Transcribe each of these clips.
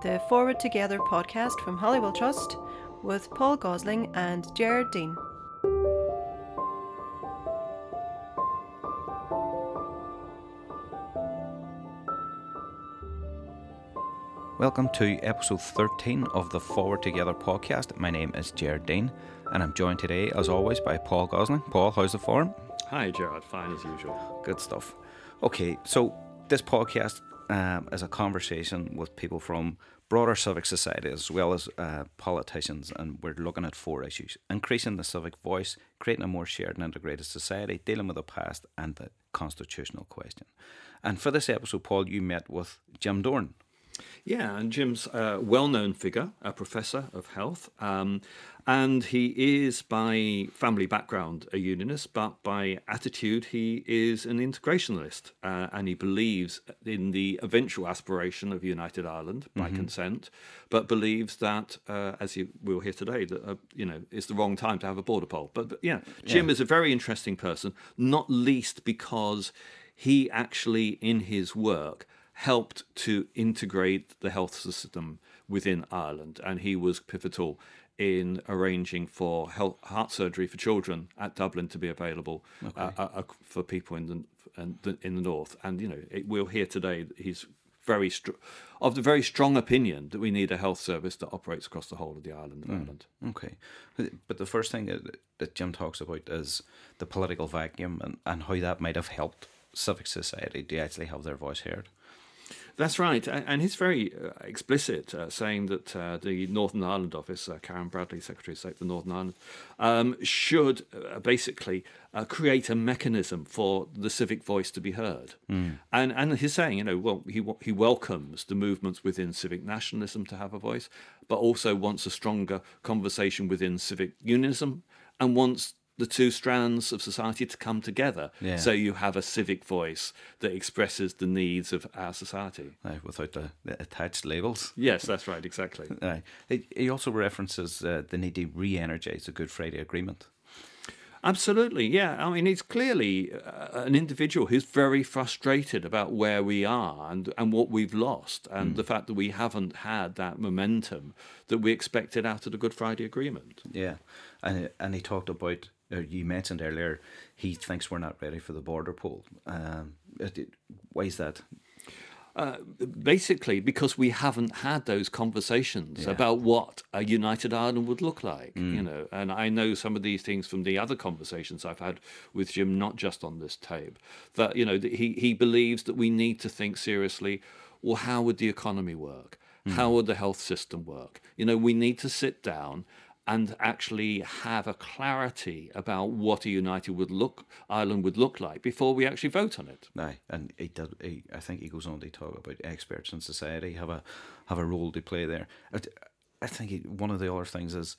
the Forward Together podcast from Holywell Trust with Paul Gosling and Jared Dean. Welcome to episode 13 of the Forward Together podcast. My name is Jared Dean, and I'm joined today, as always, by Paul Gosling. Paul, how's the form? Hi, Jared. Fine as usual. Good stuff. Okay, so this podcast um, is a conversation with people from broader civic society as well as uh, politicians, and we're looking at four issues increasing the civic voice, creating a more shared and integrated society, dealing with the past, and the constitutional question. And for this episode, Paul, you met with Jim Dornan. Yeah, and Jim's a well known figure, a professor of health. Um, and he is, by family background, a unionist, but by attitude, he is an integrationalist. Uh, and he believes in the eventual aspiration of United Ireland by mm-hmm. consent, but believes that, uh, as you will hear today, that uh, you know it's the wrong time to have a border poll. But, but yeah, Jim yeah. is a very interesting person, not least because he actually, in his work, helped to integrate the health system within Ireland, and he was pivotal in arranging for health, heart surgery for children at Dublin to be available okay. uh, uh, for people in the in the north. And you know, it, we'll hear today that he's very str- of the very strong opinion that we need a health service that operates across the whole of the island of mm. Ireland. Okay, but the first thing that Jim talks about is the political vacuum and, and how that might have helped civic society to actually have their voice heard. That's right, and he's very uh, explicit, uh, saying that uh, the Northern Ireland office, uh, Karen Bradley, Secretary of State for Northern Ireland, um, should uh, basically uh, create a mechanism for the civic voice to be heard. Mm. And and he's saying, you know, well, he he welcomes the movements within civic nationalism to have a voice, but also wants a stronger conversation within civic unionism, and wants the two strands of society to come together yeah. so you have a civic voice that expresses the needs of our society. Without the, the, attached labels. Yes, that's right, exactly. He also references uh, the need to re energise the Good Friday Agreement. Absolutely, yeah. I mean, he's clearly uh, an individual who's very frustrated about where we are and, and what we've lost, and mm. the fact that we haven't had that momentum that we expected out of the Good Friday Agreement. Yeah, and and he talked about you mentioned earlier, he thinks we're not ready for the border poll. Um, why is that? Uh, basically, because we haven't had those conversations yeah. about what a united Ireland would look like, mm. you know. And I know some of these things from the other conversations I've had with Jim, not just on this tape. That you know, he he believes that we need to think seriously. Well, how would the economy work? Mm. How would the health system work? You know, we need to sit down and actually have a clarity about what a united would look Ireland would look like before we actually vote on it. Aye, and he does. He, I think he goes on to talk about experts in society have a have a role to play there. I, I think he, one of the other things is.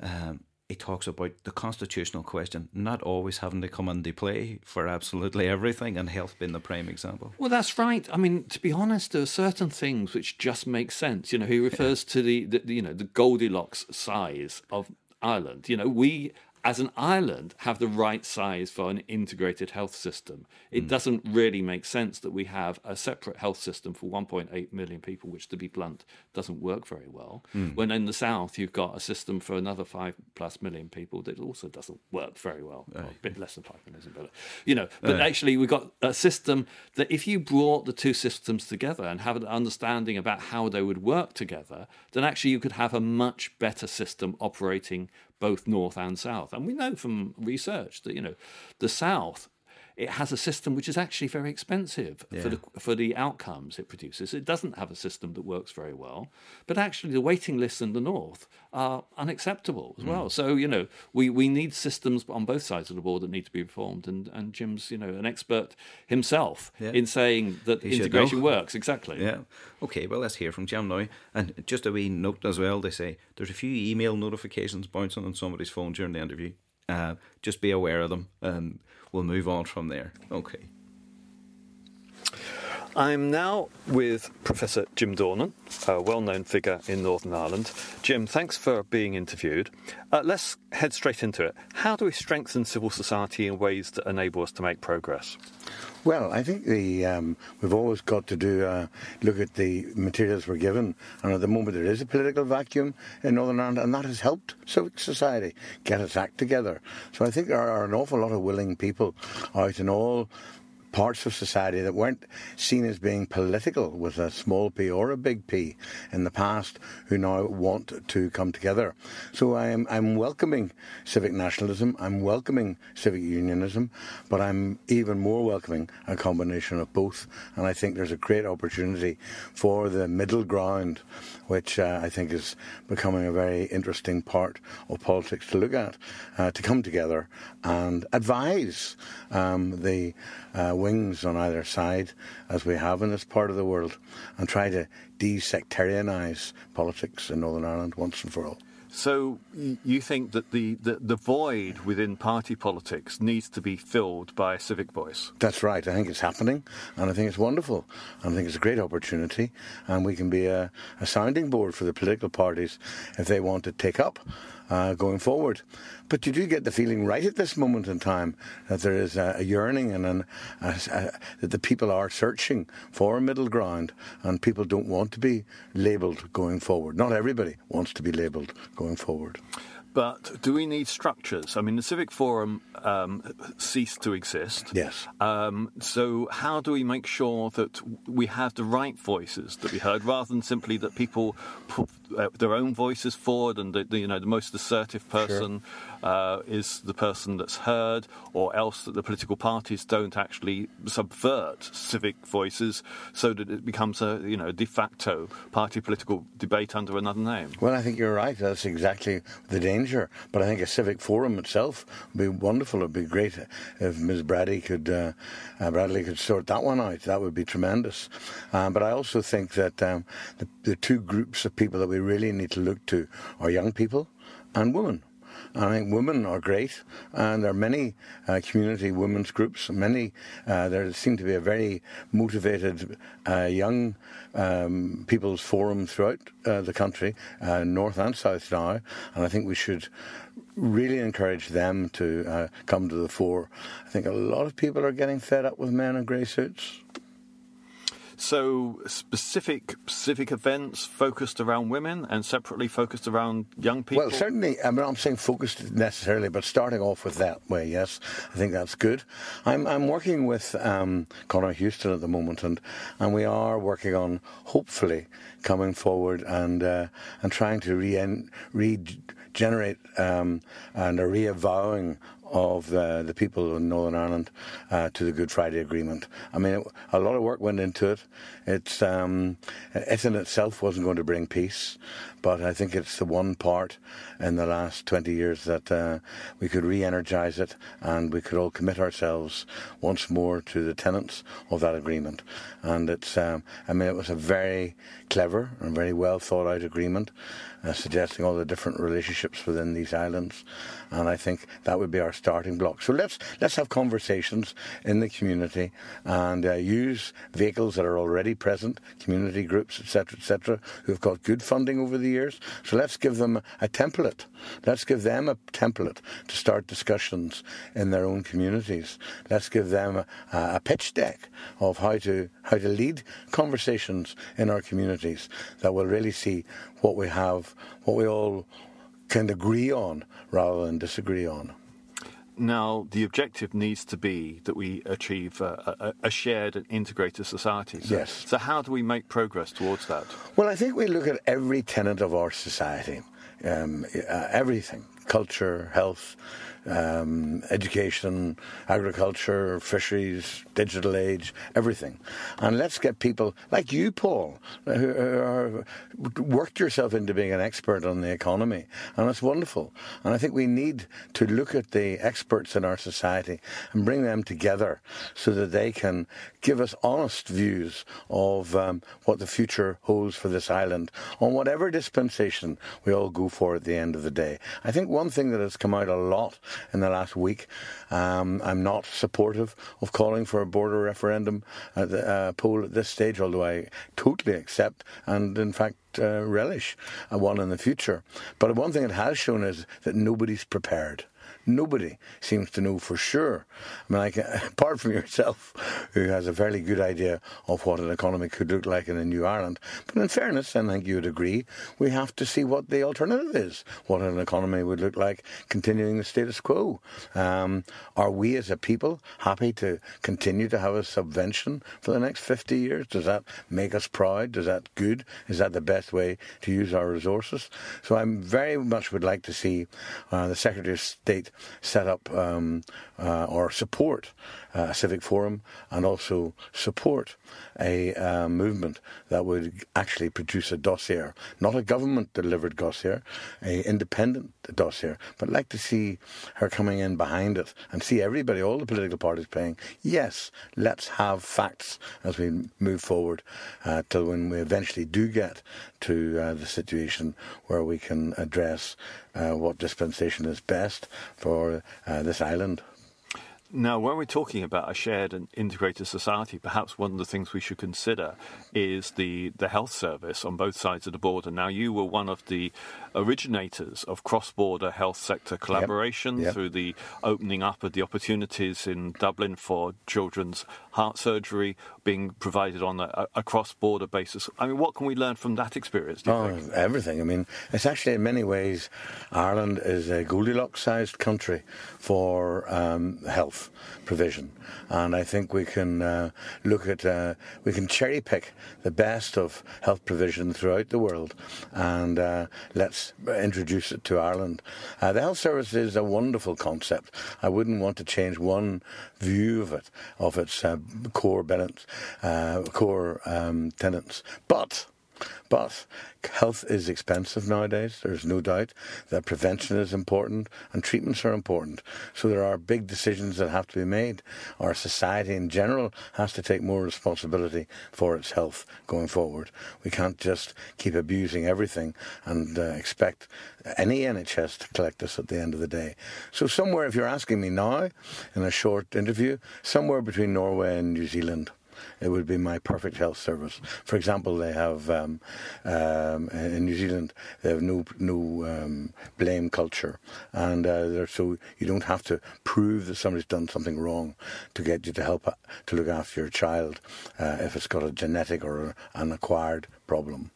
Um, he talks about the constitutional question not always having to come into play for absolutely everything, and health being the prime example. Well, that's right. I mean, to be honest, there are certain things which just make sense. You know, he refers yeah. to the, the, you know the Goldilocks size of Ireland. You know, we as an island, have the right size for an integrated health system. It mm. doesn't really make sense that we have a separate health system for 1.8 million people, which, to be blunt, doesn't work very well. Mm. When in the south, you've got a system for another five plus million people that also doesn't work very well. Well, a bit less than five million, but you know. But actually, we've got a system that if you brought the two systems together and have an understanding about how they would work together, then actually you could have a much better system operating both north and south. And we know from research that you know the south it has a system which is actually very expensive yeah. for the for the outcomes it produces. It doesn't have a system that works very well, but actually the waiting lists in the north are unacceptable as mm. well. So you know we, we need systems on both sides of the board that need to be reformed. And and Jim's you know an expert himself yeah. in saying that he integration works exactly. Yeah. Okay. Well, let's hear from Jim now. And just a wee note as well. They say there's a few email notifications bouncing on somebody's phone during the interview. Uh, just be aware of them, and we'll move on from there. Okay. I'm now with Professor Jim Dornan, a well known figure in Northern Ireland. Jim, thanks for being interviewed. Uh, let's head straight into it. How do we strengthen civil society in ways that enable us to make progress? Well, I think the um, we've always got to do uh, look at the materials we're given, and at the moment there is a political vacuum in Northern Ireland, and that has helped civic society get its act together. So I think there are an awful lot of willing people out in all parts of society that weren't seen as being political with a small p or a big p in the past who now want to come together. So I'm, I'm welcoming civic nationalism, I'm welcoming civic unionism, but I'm even more welcoming a combination of both. And I think there's a great opportunity for the middle ground, which uh, I think is becoming a very interesting part of politics to look at, uh, to come together and advise um, the uh, wings on either side, as we have in this part of the world, and try to de-sectarianise politics in Northern Ireland once and for all. So you think that the, the, the, void within party politics needs to be filled by a civic voice? That's right. I think it's happening, and I think it's wonderful. And I think it's a great opportunity, and we can be a, a sounding board for the political parties if they want to take up uh, going forward. But you do get the feeling right at this moment in time that there is a, a yearning and an, a, a, that the people are searching for a middle ground and people don't want to be labelled going forward. Not everybody wants to be labelled going forward. But do we need structures? I mean, the Civic Forum um, ceased to exist. Yes. Um, so how do we make sure that we have the right voices that we heard, rather than simply that people put uh, their own voices forward and the, the, you know the most assertive person sure. uh, is the person that's heard, or else that the political parties don't actually subvert civic voices so that it becomes a you know de facto party political debate under another name. Well, I think you're right. That's exactly the danger. But I think a civic forum itself would be wonderful. It'd be great if Ms. Bradley could uh, uh, Bradley could sort that one out. That would be tremendous. Um, but I also think that um, the, the two groups of people that we really need to look to are young people and women. I think women are great, and there are many uh, community women's groups. Many uh, there seem to be a very motivated uh, young um, people's forum throughout uh, the country, uh, north and south now, and I think we should really encourage them to uh, come to the fore. I think a lot of people are getting fed up with men in grey suits. So specific civic events focused around women and separately focused around young people. Well, certainly. I mean, I'm saying focused necessarily, but starting off with that way, yes, I think that's good. I'm I'm working with um, Conor Houston at the moment, and and we are working on hopefully coming forward and uh, and trying to re regenerate um, and a re-avowing of the, the people in Northern Ireland uh, to the Good Friday Agreement. I mean, it, a lot of work went into it. It's um, it in itself wasn't going to bring peace, but I think it's the one part in the last 20 years that uh, we could re-energise it and we could all commit ourselves once more to the tenets of that agreement. And it's, um, I mean, it was a very clever and very well thought out agreement, uh, suggesting all the different relationships within these islands. And I think that would be our starting block. So let's let's have conversations in the community and uh, use vehicles that are already present, community groups, etc., etc., who've got good funding over the years. So let's give them a template. Let's give them a template to start discussions in their own communities. Let's give them a, a pitch deck of how to how to lead conversations in our communities that will really see what we have, what we all can agree on rather than disagree on. Now, the objective needs to be that we achieve a, a, a shared and integrated society. So, yes. So, how do we make progress towards that? Well, I think we look at every tenet of our society, um, uh, everything culture, health, um, education, agriculture, fisheries, digital age, everything. And let's get people like you, Paul, who are, worked yourself into being an expert on the economy. And that's wonderful. And I think we need to look at the experts in our society and bring them together so that they can give us honest views of um, what the future holds for this island on whatever dispensation we all go for at the end of the day. I think one thing that has come out a lot in the last week, um, I'm not supportive of calling for a border referendum at the uh, poll at this stage, although I totally accept and, in fact, uh, relish one in the future. But one thing it has shown is that nobody's prepared. Nobody seems to know for sure. I mean, like, apart from yourself, who has a fairly good idea of what an economy could look like in a new Ireland. But in fairness, and I think you would agree, we have to see what the alternative is, what an economy would look like continuing the status quo. Um, are we as a people happy to continue to have a subvention for the next 50 years? Does that make us proud? Is that good? Is that the best way to use our resources? So I very much would like to see uh, the Secretary of State set up um, uh, or support uh, a civic forum and also support a uh, movement that would actually produce a dossier, not a government delivered dossier, a independent dossier, but I'd like to see her coming in behind it and see everybody, all the political parties playing, yes, let's have facts as we move forward uh, till when we eventually do get to uh, the situation where we can address uh, what dispensation is best for uh, this island. Now, when we're talking about a shared and integrated society, perhaps one of the things we should consider is the, the health service on both sides of the border. Now, you were one of the originators of cross border health sector collaboration yep. Yep. through the opening up of the opportunities in Dublin for children's heart surgery being provided on a, a cross border basis. I mean, what can we learn from that experience? oh, think? everything. I mean, it's actually in many ways, Ireland is a Goldilocks sized country for um, health provision. And I think we can uh, look at, uh, we can cherry pick the best of health provision throughout the world and uh, let's introduce it to Ireland. Uh, the health service is a wonderful concept. I wouldn't want to change one view of it, of its uh, core, benefits, uh, core um, tenants. But but health is expensive nowadays. There's no doubt that prevention is important and treatments are important. So there are big decisions that have to be made. Our society in general has to take more responsibility for its health going forward. We can't just keep abusing everything and uh, expect any NHS to collect us at the end of the day. So somewhere, if you're asking me now, in a short interview, somewhere between Norway and New Zealand it would be my perfect health service. For example, they have um, um, in New Zealand they have no no um, blame culture, and uh, so you don't have to prove that somebody's done something wrong to get you to help uh, to look after your child uh, if it's got a genetic or an acquired problem.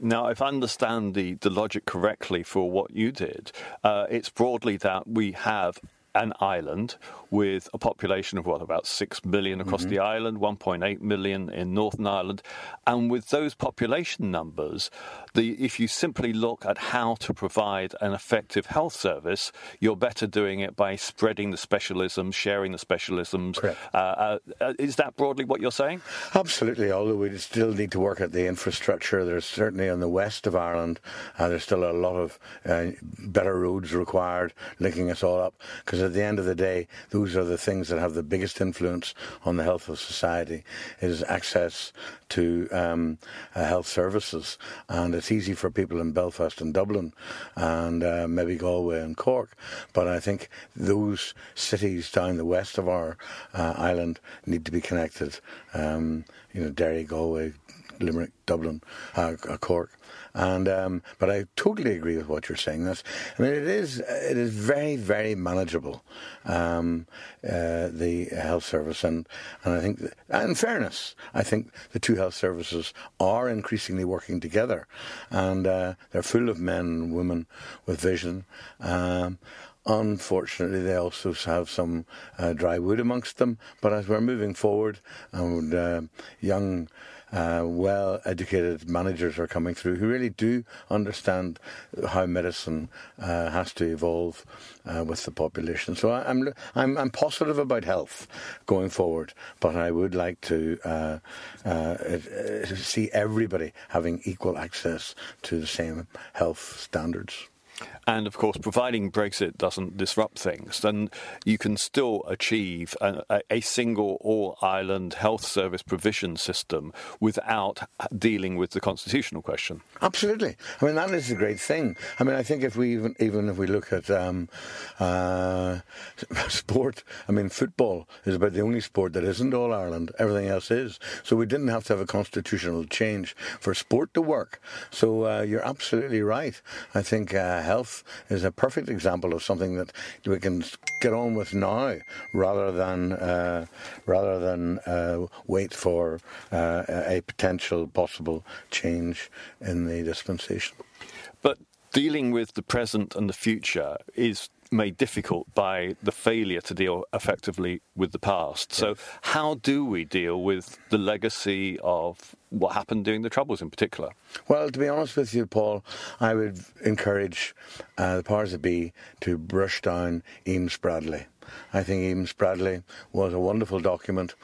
Now, if I understand the, the logic correctly for what you did, uh, it's broadly that we have an island with a population of what about six million across mm-hmm. the island, 1.8 million in Northern Ireland, and with those population numbers, the if you simply look at how to provide an effective health service, you're better doing it by spreading the specialisms, sharing the specialisms. Uh, uh, uh, is that broadly what you're saying? Absolutely. Although we still need to work at the infrastructure. There's certainly in the west of Ireland, uh, there's still a lot of uh, better roads required linking us all up because at the end of the day, those are the things that have the biggest influence on the health of society is access to um, uh, health services. And it's easy for people in Belfast and Dublin and uh, maybe Galway and Cork. But I think those cities down the west of our uh, island need to be connected. Um, you know, Derry, Galway, Limerick, Dublin, uh, Cork. And um, but I totally agree with what you're saying. That's I mean it is it is very very manageable um, uh, the health service and and I think that, in fairness I think the two health services are increasingly working together and uh, they're full of men and women with vision. Um, Unfortunately, they also have some uh, dry wood amongst them. But as we're moving forward, and uh, young uh, well educated managers are coming through who really do understand how medicine uh, has to evolve uh, with the population. So I, am I'm, I'm positive about health going forward, but I would like to uh, uh, see everybody having equal access to the same health standards. And of course, providing Brexit doesn't disrupt things, then you can still achieve a, a single all Ireland health service provision system without dealing with the constitutional question. Absolutely. I mean, that is a great thing. I mean, I think if we even, even if we look at um, uh, sport, I mean, football is about the only sport that isn't all Ireland. Everything else is. So we didn't have to have a constitutional change for sport to work. So uh, you're absolutely right. I think uh, health is a perfect example of something that we can get on with now, rather than uh, rather than uh, wait for uh, a potential possible change in the dispensation. But dealing with the present and the future is made difficult by the failure to deal effectively with the past. Yes. So, how do we deal with the legacy of what happened during the Troubles in particular? Well, to be honest with you, Paul, I would encourage uh, the powers that be to brush down Eames Bradley. I think Eames Bradley was a wonderful document,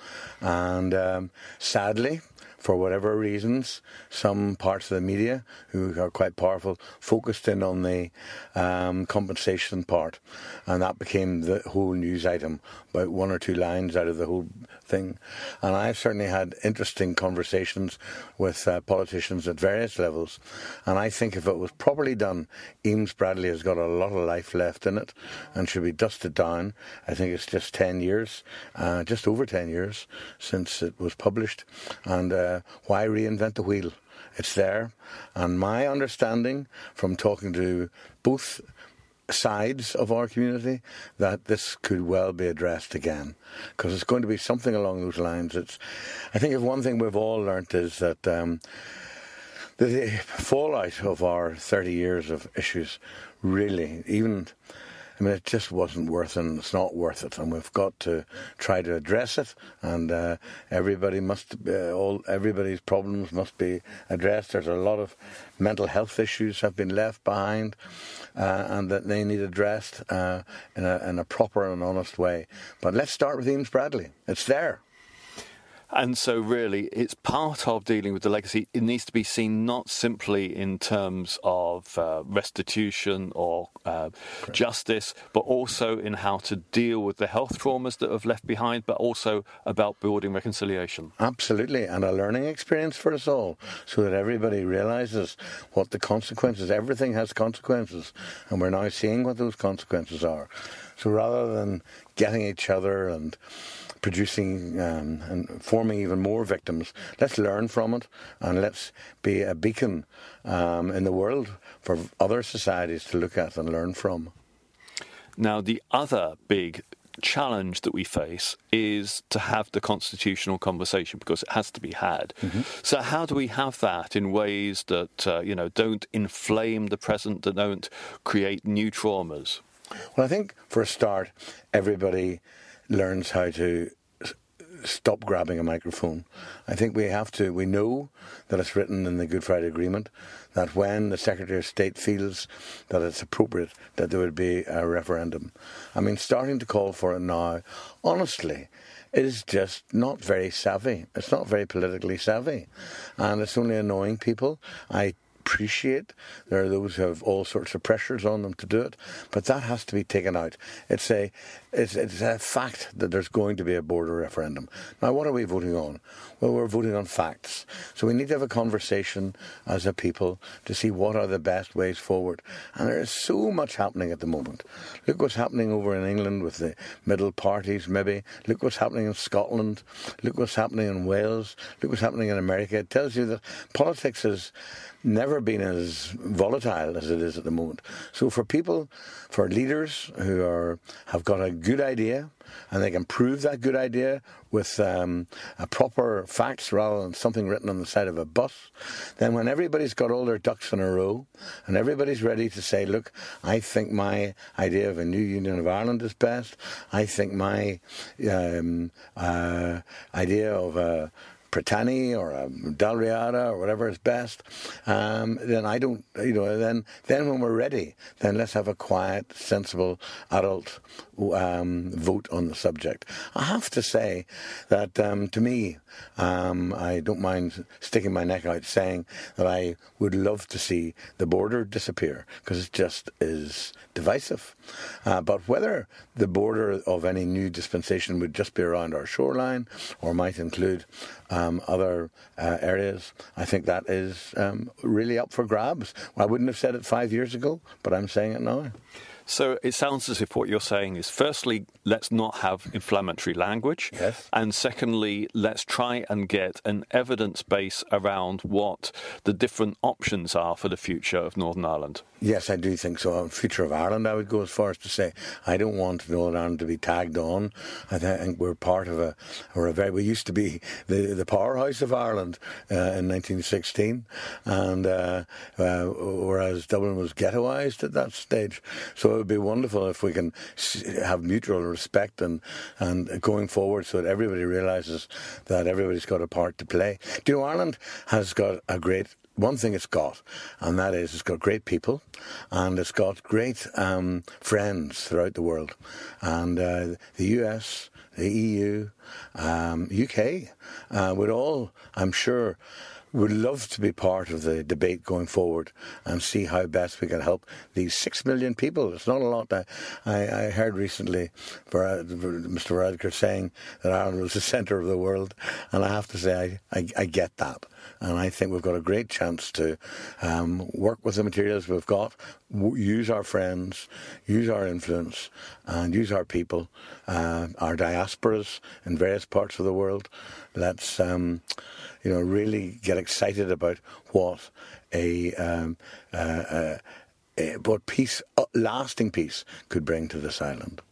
and um, sadly, for whatever reasons, some parts of the media, who are quite powerful, focused in on the um, compensation part, and that became the whole news item, about one or two lines out of the whole thing. And I've certainly had interesting conversations with uh, politicians at various levels, and I think if it was properly done, Eames Bradley has got a lot of life left in it and should be dusted down. I think it's just 10 years, uh, just over 10 years since it was published, and uh, why reinvent the wheel? It's there. And my understanding from talking to both sides of our community that this could well be addressed again because it's going to be something along those lines. It's, I think if one thing we've all learnt is that um, the, fallout of our 30 years of issues really, even I mean, it just wasn't worth it, and it's not worth it, and we've got to try to address it. And uh, everybody must, uh, all everybody's problems must be addressed. There's a lot of mental health issues have been left behind, uh, and that they need addressed uh, in a, in a proper and honest way. But let's start with Eames Bradley. It's there. And so, really, it's part of dealing with the legacy. It needs to be seen not simply in terms of uh, restitution or uh, justice, but also in how to deal with the health traumas that have left behind, but also about building reconciliation. Absolutely, and a learning experience for us all, so that everybody realizes what the consequences. Everything has consequences, and we're now seeing what those consequences are. So rather than getting each other and producing um, and forming even more victims. Let's learn from it and let's be a beacon um, in the world for other societies to look at and learn from. Now, the other big challenge that we face is to have the constitutional conversation because it has to be had. Mm-hmm. So how do we have that in ways that uh, you know don't inflame the present, that don't create new traumas? Well, I think for a start, everybody learns how to stop grabbing a microphone. I think we have to, we know that it's written in the Good Friday Agreement that when the Secretary of State feels that it's appropriate, that there would be a referendum. I mean, starting to call for it now, honestly, is just not very savvy. It's not very politically savvy. And it's only annoying people. I appreciate. There are those who have all sorts of pressures on them to do it, but that has to be taken out. It's a, it's, it's a fact that there's going to be a border referendum. Now, what are we voting on? Well, we're voting on facts. So we need to have a conversation as a people to see what are the best ways forward. And there is so much happening at the moment. Look what's happening over in England with the middle parties, maybe. Look what's happening in Scotland. Look what's happening in Wales. Look what's happening in America. It tells you that politics has never been as volatile as it is at the moment. So for people, for leaders who are have got a good idea and they can prove that good idea with um, a proper facts rather than something written on the side of a bus, then when everybody's got all their ducks in a row and everybody's ready to say, look, I think my idea of a new Union of Ireland is best, I think my um, uh, idea of a Britannia or a Dalriada or whatever is best, um, then I don't, you know, then then when we're ready, then let's have a quiet, sensible, adult um, vote on the subject. I have to say that um, to me, um, I don't mind sticking my neck out saying that I would love to see the border disappear because it just is divisive. Uh, but whether the border of any new dispensation would just be around our shoreline or might include um, other uh, areas, I think that is um, really up for grabs. Well, I wouldn't have said it five years ago, but I'm saying it now. So it sounds as if what you're saying is firstly, let's not have inflammatory language. Yes. And secondly, let's try and get an evidence base around what the different options are for the future of Northern Ireland. Yes, I do think so. Future of Ireland, I would go as far as to say I don't want Northern Ireland to be tagged on. I think we're part of a, or a very. We used to be the the powerhouse of Ireland uh, in 1916, and uh, uh, whereas Dublin was ghettoised at that stage. So it would be wonderful if we can have mutual respect and and going forward, so that everybody realises that everybody's got a part to play. Do you know Ireland has got a great one thing it's got, and that is it's got great people, and it's got great um, friends throughout the world, and uh, the US, the EU, um, UK uh, would all, I'm sure, would love to be part of the debate going forward and see how best we can help these six million people. It's not a lot. I, I heard recently Mr. Varadkar saying that Ireland was the centre of the world, and I have to say I, I, I get that. And I think we've got a great chance to um, work with the materials we've got, w- use our friends, use our influence, and use our people, uh, our diasporas in various parts of the world. Let's, um, you know, really get excited about what a, um, uh, uh, what peace, lasting peace, could bring to this island.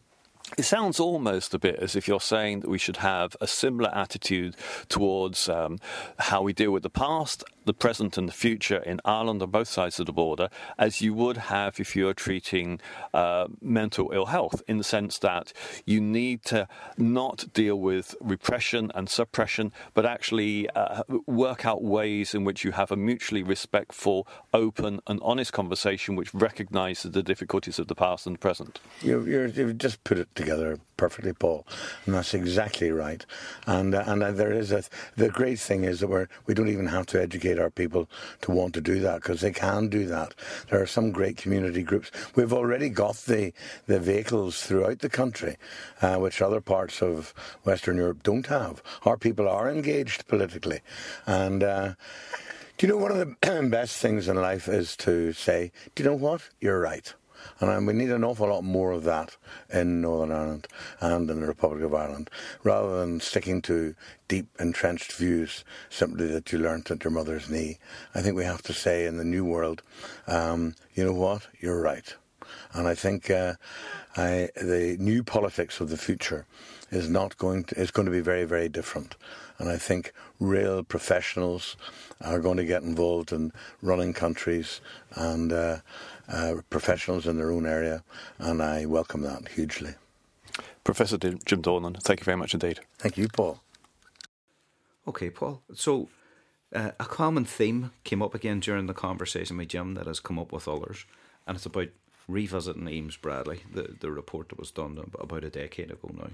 It sounds almost a bit as if you're saying that we should have a similar attitude towards um, how we deal with the past, the present, and the future in Ireland on both sides of the border as you would have if you're treating uh, mental ill health, in the sense that you need to not deal with repression and suppression, but actually uh, work out ways in which you have a mutually respectful, open, and honest conversation which recognises the difficulties of the past and the present. You, have just put it together perfectly, Paul, and that's exactly right. And uh, and uh, there is a the great thing is that we're we don't even have to educate our people to want to do that because they can do that. There are some great community groups. We've already got the the vehicles throughout the country, uh, which other parts of Western Europe don't have. Our people are engaged politically, and. Uh, do you know one of the best things in life is to say, do you know what? You're right. And we need an awful lot more of that in Northern Ireland and in the Republic of Ireland, rather than sticking to deep entrenched views simply that you learnt at your mother's knee. I think we have to say in the new world, um, you know what, you're right. And I think uh, I, the new politics of the future is not going to, is going to be very, very different. And I think real professionals are going to get involved in running countries and uh, uh, professionals in their own area, and I welcome that hugely. Professor Jim Dornan, thank you very much indeed. Thank you, Paul. Okay, Paul. So, uh, a common theme came up again during the conversation with Jim that has come up with others, and it's about revisiting Eames Bradley, the, the report that was done about a decade ago now.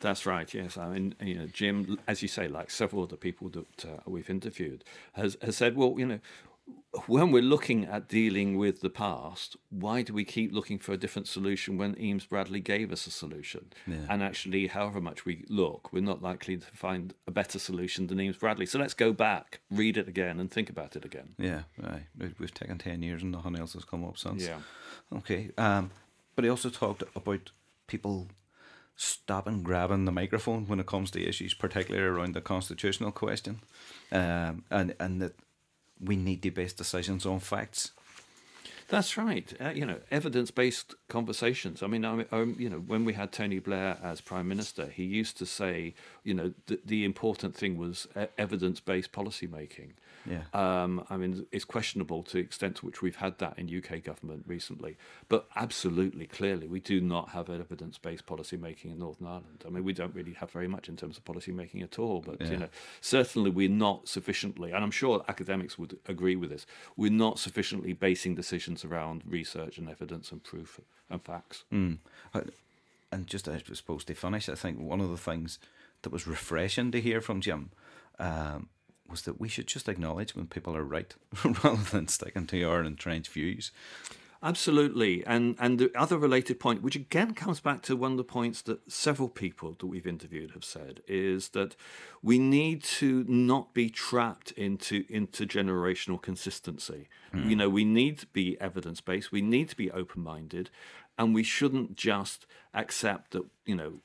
That's right. Yes, I mean, you know, Jim, as you say, like several other people that uh, we've interviewed, has has said, well, you know, when we're looking at dealing with the past, why do we keep looking for a different solution when Eames Bradley gave us a solution? Yeah. And actually, however much we look, we're not likely to find a better solution than Eames Bradley. So let's go back, read it again, and think about it again. Yeah, right. We've taken 10 years and nothing else has come up since. Yeah. Okay. Um, but he also talked about people stopping grabbing the microphone when it comes to issues, particularly around the constitutional question, um, and and that we need to base decisions on facts. That's right. Uh, you know, evidence-based conversations. I mean, I, I, you know, when we had Tony Blair as prime minister, he used to say, you know, the, the important thing was uh, evidence-based policy making. Yeah. Um, I mean, it's questionable to the extent to which we've had that in UK government recently, but absolutely, clearly, we do not have evidence-based policy making in Northern Ireland. I mean, we don't really have very much in terms of policy making at all. But Yeah. you know, certainly we're not sufficiently, and I'm sure academics would agree with this. We're not sufficiently basing decisions around research and evidence and proof and facts. Mm. And just, as I suppose, to finish, I think one of the things that was refreshing to hear from Jim um, was that we should just acknowledge when people are right rather than sticking to our entrenched views. Absolutely, and and the other related point, which again comes back to one of the points that several people that we've interviewed have said, is that we need to not be trapped into intergenerational consistency. Hmm. You know, we need to be evidence based. We need to be open minded, and we shouldn't just accept that you know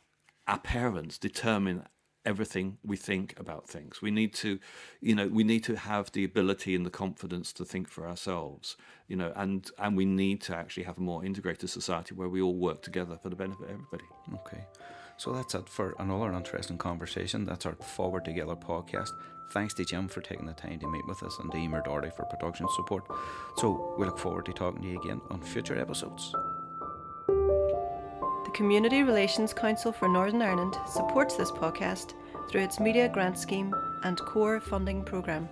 our parents determine everything we think about things. We need to, you know, we need to have the ability and the confidence to think for ourselves, you know, and and we need to actually have a more integrated society where we all work together for the benefit of everybody. Okay. So that's it for another interesting conversation. That's our Forward Together podcast. Thanks to Jim for taking the time to meet with us and to Emer Doherty for production support. So we look forward to talking to you again on future episodes. Community Relations Council for Northern Ireland supports this podcast through its media grant scheme and core funding programme.